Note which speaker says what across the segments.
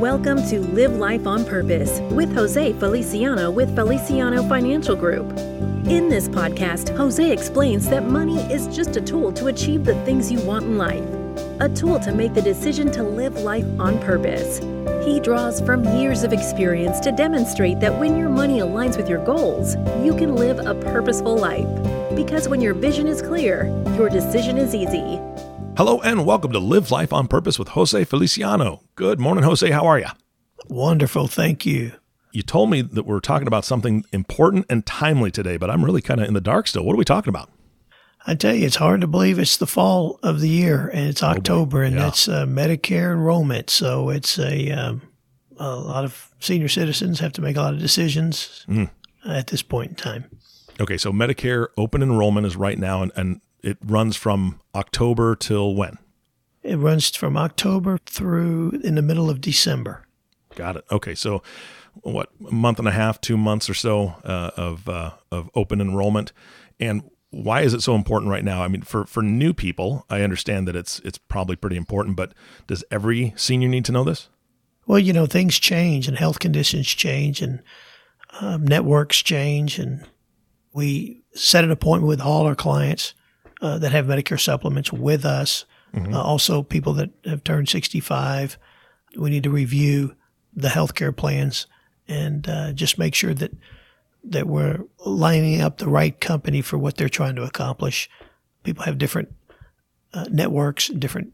Speaker 1: Welcome to Live Life on Purpose with Jose Feliciano with Feliciano Financial Group. In this podcast, Jose explains that money is just a tool to achieve the things you want in life, a tool to make the decision to live life on purpose. He draws from years of experience to demonstrate that when your money aligns with your goals, you can live a purposeful life. Because when your vision is clear, your decision is easy.
Speaker 2: Hello and welcome to Live Life on Purpose with Jose Feliciano. Good morning, Jose. How are you?
Speaker 3: Wonderful. Thank you.
Speaker 2: You told me that we're talking about something important and timely today, but I'm really kind of in the dark still. What are we talking about?
Speaker 3: I tell you, it's hard to believe it's the fall of the year and it's October, and
Speaker 2: Yeah.
Speaker 3: it's uh, Medicare enrollment. So it's a um, a lot of senior citizens have to make a lot of decisions at this point in time.
Speaker 2: Okay, so Medicare open enrollment is right now, and, and it runs from October till when?
Speaker 3: It runs from October through in the middle of December.
Speaker 2: Got it. Okay, so what a month and a half, two months or so uh, of uh, of open enrollment, and why is it so important right now? I mean, for for new people, I understand that it's it's probably pretty important, but does every senior need to know this?
Speaker 3: Well, you know, things change and health conditions change and um, networks change. And we set an appointment with all our clients uh, that have Medicare supplements with us. Uh, also, people that have turned 65. We need to review the healthcare plans and uh, just make sure that that we're lining up the right company for what they're trying to accomplish. People have different uh, networks, different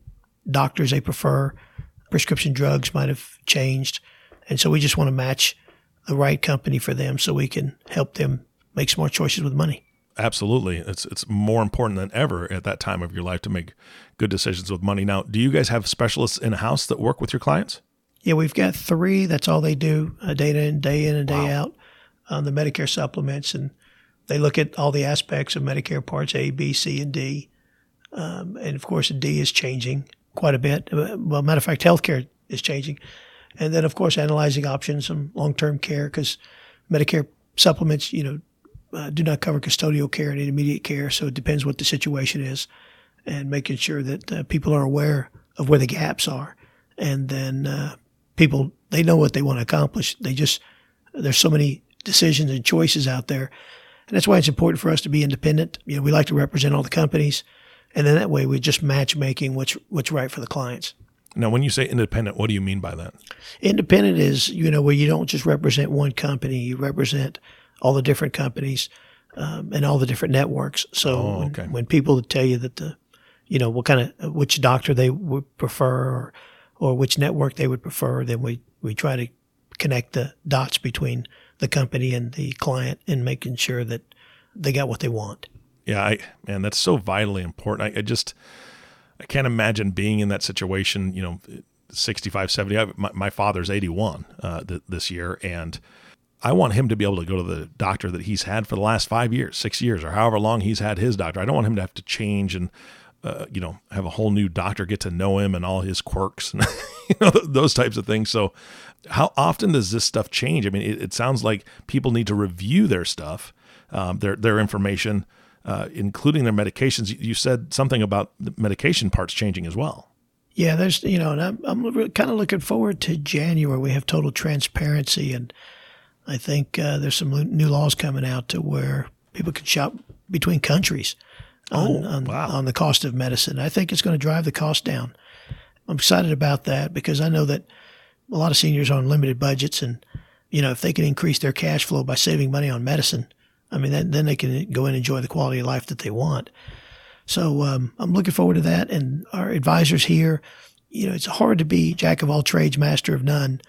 Speaker 3: doctors they prefer. Prescription drugs might have changed. And so we just want to match the right company for them so we can help them make smart choices with money.
Speaker 2: Absolutely. It's it's more important than ever at that time of your life to make good decisions with money. Now, do you guys have specialists in house that work with your clients?
Speaker 3: Yeah, we've got three. That's all they do, uh, day in, day in and day out on the Medicare supplements. And they look at all the aspects of Medicare Parts A, B, C, and D. Um, and of course, D is changing quite a bit. Uh, Well, matter of fact, healthcare is changing. And then, of course, analyzing options and long term care because Medicare supplements, you know, uh, do not cover custodial care and intermediate care. So it depends what the situation is and making sure that uh, people are aware of where the gaps are. And then uh, people, they know what they want to accomplish. They just, there's so many decisions and choices out there. And that's why it's important for us to be independent. You know, we like to represent all the companies. And then that way we just matchmaking what's, what's right for the clients.
Speaker 2: Now, when you say independent, what do you mean by that?
Speaker 3: Independent is, you know, where you don't just represent one company, you represent all the different companies um, and all the different networks. So
Speaker 2: Oh,
Speaker 3: when,
Speaker 2: okay.
Speaker 3: when people tell you that the, you know, what kind of, which doctor they would prefer or, or which network they would prefer, then we, we try to connect the dots between the company and the client and making sure that they got what they want.
Speaker 2: Yeah, I man, that's so vitally important. I, I just I can't imagine being in that situation. You know, 65, 70. I, my, my father's 81 uh, th- this year, and I want him to be able to go to the doctor that he's had for the last five years, six years, or however long he's had his doctor. I don't want him to have to change and uh, you know have a whole new doctor get to know him and all his quirks and you know those types of things. So, how often does this stuff change? I mean, it, it sounds like people need to review their stuff, um, their their information, uh, including their medications. You- said something about the medication parts changing as well.
Speaker 3: Yeah, there's you know, and I'm I'm kind of looking forward to January. We have total transparency, and I think uh, there's some new laws coming out to where people can shop between countries on
Speaker 2: Oh,
Speaker 3: on,
Speaker 2: wow.
Speaker 3: on the cost of medicine. I think it's going to drive the cost down. I'm excited about that because I know that a lot of seniors are on limited budgets, and you know, if they can increase their cash flow by saving money on medicine, I mean, then, then they can go and enjoy the quality of life that they want. So um, I'm looking forward to that. And our advisors here, you know, it's hard to be jack of all trades, master of none.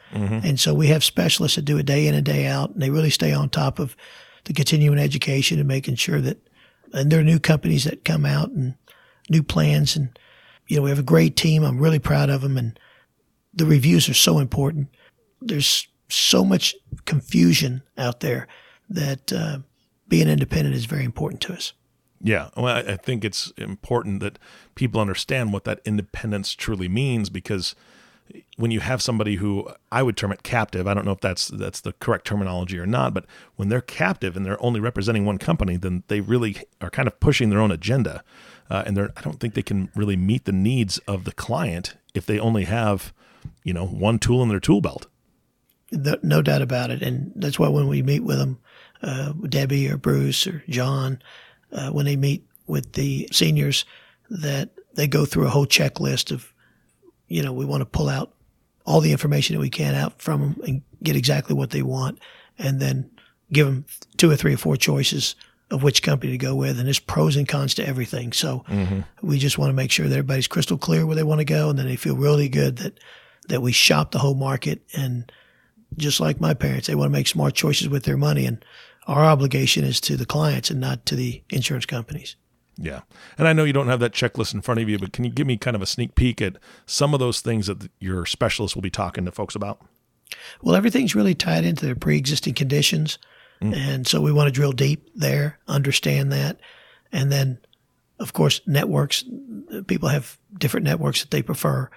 Speaker 3: And so we have specialists that do it day in and day out, and they really stay on top of the continuing education and making sure that, and there are new companies that come out and new plans. And, you know, we have a great team. I'm really proud of them. And the reviews are so important. There's so much confusion out there that uh, being independent is very important to us.
Speaker 2: Yeah, well, I think it's important that people understand what that independence truly means because when you have somebody who I would term it captive, I don't know if that's that's the correct terminology or not, but when they're captive and they're only representing one company, then they really are kind of pushing their own agenda, uh, and they're I don't think they can really meet the needs of the client if they only have you know, one tool in their tool belt.
Speaker 3: No doubt about it. And that's why when we meet with them, uh, Debbie or Bruce or John, uh, when they meet with the seniors, that they go through a whole checklist of, you know, we want to pull out all the information that we can out from them and get exactly what they want, and then give them two or three or four choices of which company to go with. And there's pros and cons to everything. So mm-hmm. we just want to make sure that everybody's crystal clear where they want to go, and then they feel really good that that we shop the whole market. And just like my parents, they want to make smart choices with their money, and our obligation is to the clients and not to the insurance companies.
Speaker 2: Yeah. And I know you don't have that checklist in front of you, but can you give me kind of a sneak peek at some of those things that your specialist will be talking to folks about?
Speaker 3: Well, everything's really tied into their pre existing conditions. Mm. And so we want to drill deep there, understand that. And then, of course, networks, people have different networks that they prefer.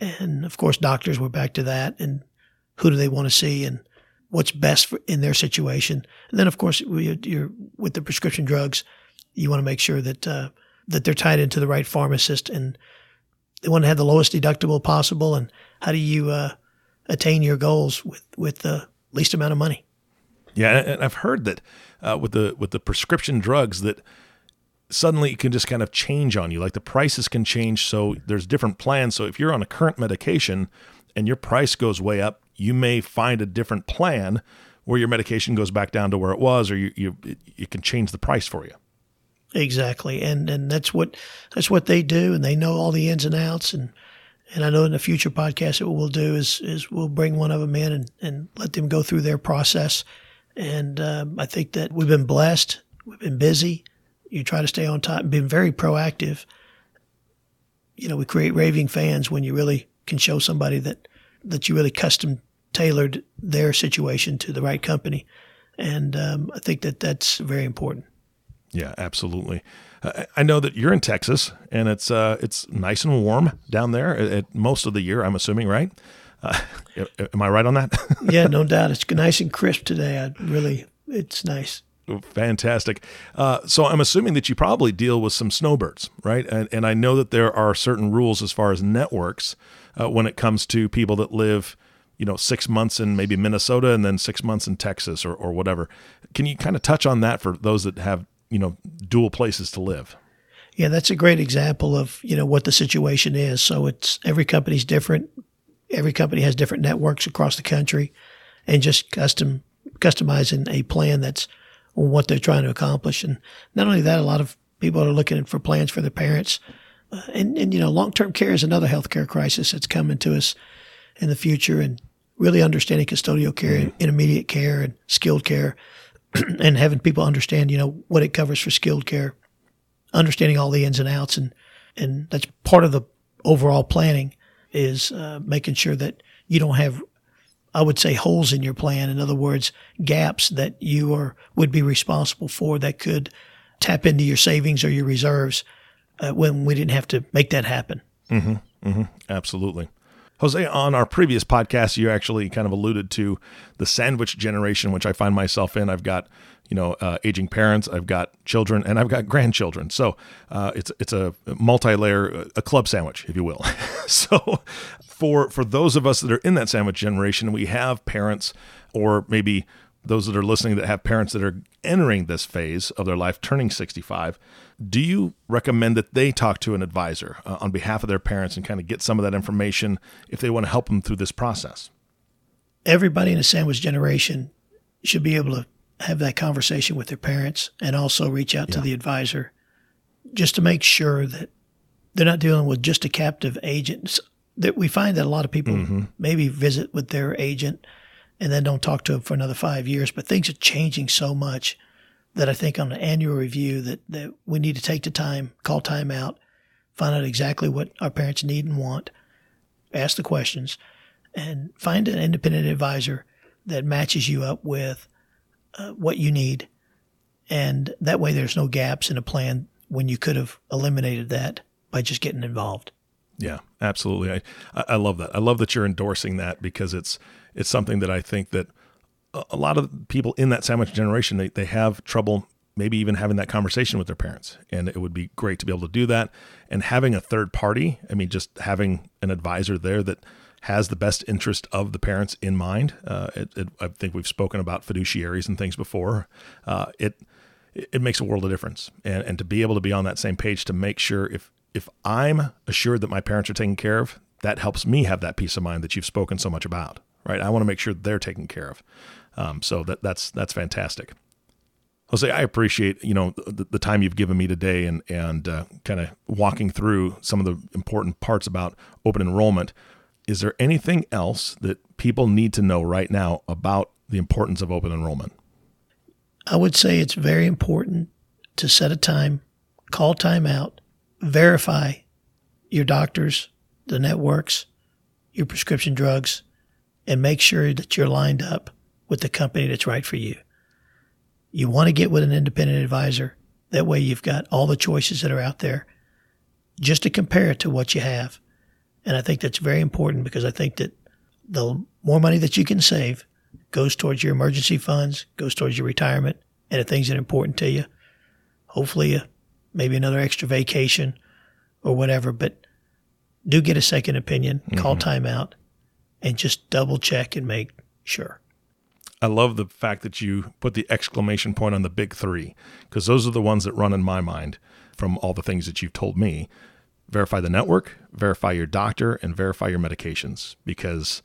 Speaker 3: And of course, doctors, we're back to that. And who do they want to see and what's best for, in their situation? And then, of course, you're with the prescription drugs you want to make sure that uh, that they're tied into the right pharmacist and they want to have the lowest deductible possible. And how do you uh, attain your goals with with the least amount of money?
Speaker 2: Yeah, and I've heard that uh, with the with the prescription drugs that suddenly it can just kind of change on you. Like the prices can change, so there's different plans. So if you're on a current medication and your price goes way up, you may find a different plan where your medication goes back down to where it was, or you you it can change the price for you.
Speaker 3: Exactly, and and that's what that's what they do, and they know all the ins and outs. And and I know in the future podcast, what we'll do is is we'll bring one of them in and, and let them go through their process. And um, I think that we've been blessed. We've been busy. You try to stay on top and been very proactive. You know, we create raving fans when you really can show somebody that that you really custom tailored their situation to the right company. And um, I think that that's very important.
Speaker 2: Yeah, absolutely. Uh, I know that you're in Texas, and it's uh, it's nice and warm down there at, at most of the year. I'm assuming, right? Uh, am I right on that?
Speaker 3: yeah, no doubt. It's nice and crisp today. I really, it's nice.
Speaker 2: Fantastic. Uh, so I'm assuming that you probably deal with some snowbirds, right? And, and I know that there are certain rules as far as networks uh, when it comes to people that live, you know, six months in maybe Minnesota and then six months in Texas or, or whatever. Can you kind of touch on that for those that have you know dual places to live.
Speaker 3: Yeah, that's a great example of you know what the situation is. So it's every company's different. Every company has different networks across the country, and just custom customizing a plan that's what they're trying to accomplish. And not only that, a lot of people are looking for plans for their parents. And, and, you know, long term care is another healthcare crisis that's coming to us in the future. And really understanding custodial care, mm-hmm. intermediate care, and skilled care and having people understand, you know, what it covers for skilled care, understanding all the ins and outs, and and that's part of the overall planning is uh, making sure that you don't have, I would say, holes in your plan. In other words, gaps that you are would be responsible for that could tap into your savings or your reserves uh, when we didn't have to make that happen.
Speaker 2: Mm-hmm, mm-hmm, absolutely. Jose, on our previous podcast, you actually kind of alluded to the sandwich generation, which I find myself in. I've got, you know, uh, aging parents, I've got children, and I've got grandchildren. So uh, it's it's a multi-layer, a club sandwich, if you will. so for for those of us that are in that sandwich generation, we have parents, or maybe those that are listening that have parents that are entering this phase of their life, turning 65, do you recommend that they talk to an advisor uh, on behalf of their parents and kind of get some of that information if they want to help them through this process?
Speaker 3: Everybody in the sandwich generation should be able to have that conversation with their parents and also reach out yeah. to the advisor just to make sure that they're not dealing with just a captive agent. That we find that a lot of people mm-hmm. maybe visit with their agent and then don't talk to them for another five years. But things are changing so much that I think on an annual review that, that we need to take the time, call time out, find out exactly what our parents need and want, ask the questions, and find an independent advisor that matches you up with uh, what you need. And that way there's no gaps in a plan when you could have eliminated that by just getting involved.
Speaker 2: Yeah, absolutely. I, I love that. I love that you're endorsing that because it's it's something that I think that a lot of people in that sandwich generation they, they have trouble maybe even having that conversation with their parents and it would be great to be able to do that and having a third party i mean just having an advisor there that has the best interest of the parents in mind. Uh, it, it, I think we've spoken about fiduciaries and things before. Uh, it it makes a world of difference, and and to be able to be on that same page to make sure if if I'm assured that my parents are taken care of, that helps me have that peace of mind that you've spoken so much about. Right? I want to make sure they're taken care of. Um, so that that's that's fantastic. Jose, I appreciate you know the, the, time you've given me today and and uh, kind of walking through some of the important parts about open enrollment. Is there anything else that people need to know right now about the importance of open enrollment?
Speaker 3: I would say it's very important to set a time, call time out, verify your doctors, the networks, your prescription drugs, and make sure that you're lined up with the company that's right for you. You want to get with an independent advisor. That way you've got all the choices that are out there just to compare it to what you have. And I think that's very important because I think that the more money that you can save goes towards your emergency funds, goes towards your retirement, and the things that are important to you. Hopefully, uh, maybe another extra vacation or whatever. But do get a second opinion, mm-hmm. call timeout, and just double check and make sure.
Speaker 2: I love the fact that you put the exclamation point on the big three, because those are the ones that run in my mind from all the things that you've told me. Verify the network, verify your doctor, and verify your medications. Because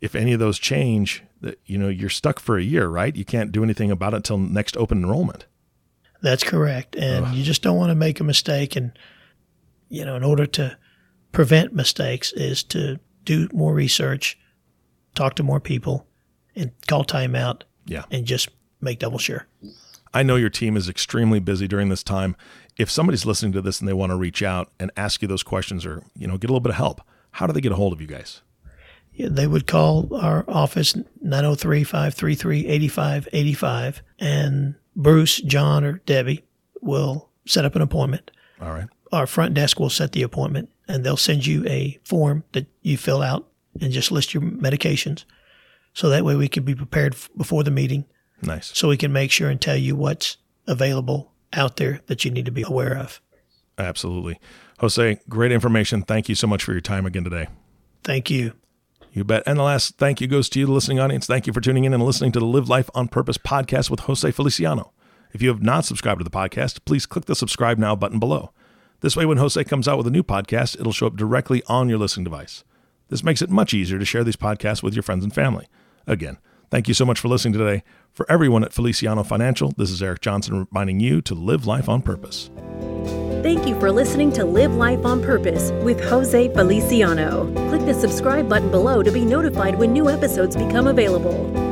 Speaker 2: if any of those change, that you know you're stuck for a year, right? You can't do anything about it until next open enrollment.
Speaker 3: That's correct, and Ugh. you just don't want to make a mistake. And you know, in order to prevent mistakes, is to do more research, talk to more people, and call timeout.
Speaker 2: Yeah.
Speaker 3: And just make double sure.
Speaker 2: I know your team is extremely busy during this time. If somebody's listening to this and they want to reach out and ask you those questions or, you know, get a little bit of help, how do they get a hold of you guys?
Speaker 3: Yeah, they would call our office 903 533 8585 and Bruce, John, or Debbie will set up an appointment.
Speaker 2: All right.
Speaker 3: Our front desk will set the appointment and they'll send you a form that you fill out and just list your medications. So that way we can be prepared f- before the meeting.
Speaker 2: Nice.
Speaker 3: So we can make sure and tell you what's available out there that you need to be aware of.
Speaker 2: Absolutely. Jose, great information. Thank you so much for your time again today.
Speaker 3: Thank you.
Speaker 2: You bet. And the last thank you goes to you, the listening audience. Thank you for tuning in and listening to the Live Life on Purpose podcast with Jose Feliciano. If you have not subscribed to the podcast, please click the subscribe now button below. This way, when Jose comes out with a new podcast, it'll show up directly on your listening device. This makes it much easier to share these podcasts with your friends and family. Again, thank you so much for listening today. For everyone at Feliciano Financial, this is Eric Johnson reminding you to live life on purpose.
Speaker 1: Thank you for listening to Live Life on Purpose with Jose Feliciano. Click the subscribe button below to be notified when new episodes become available.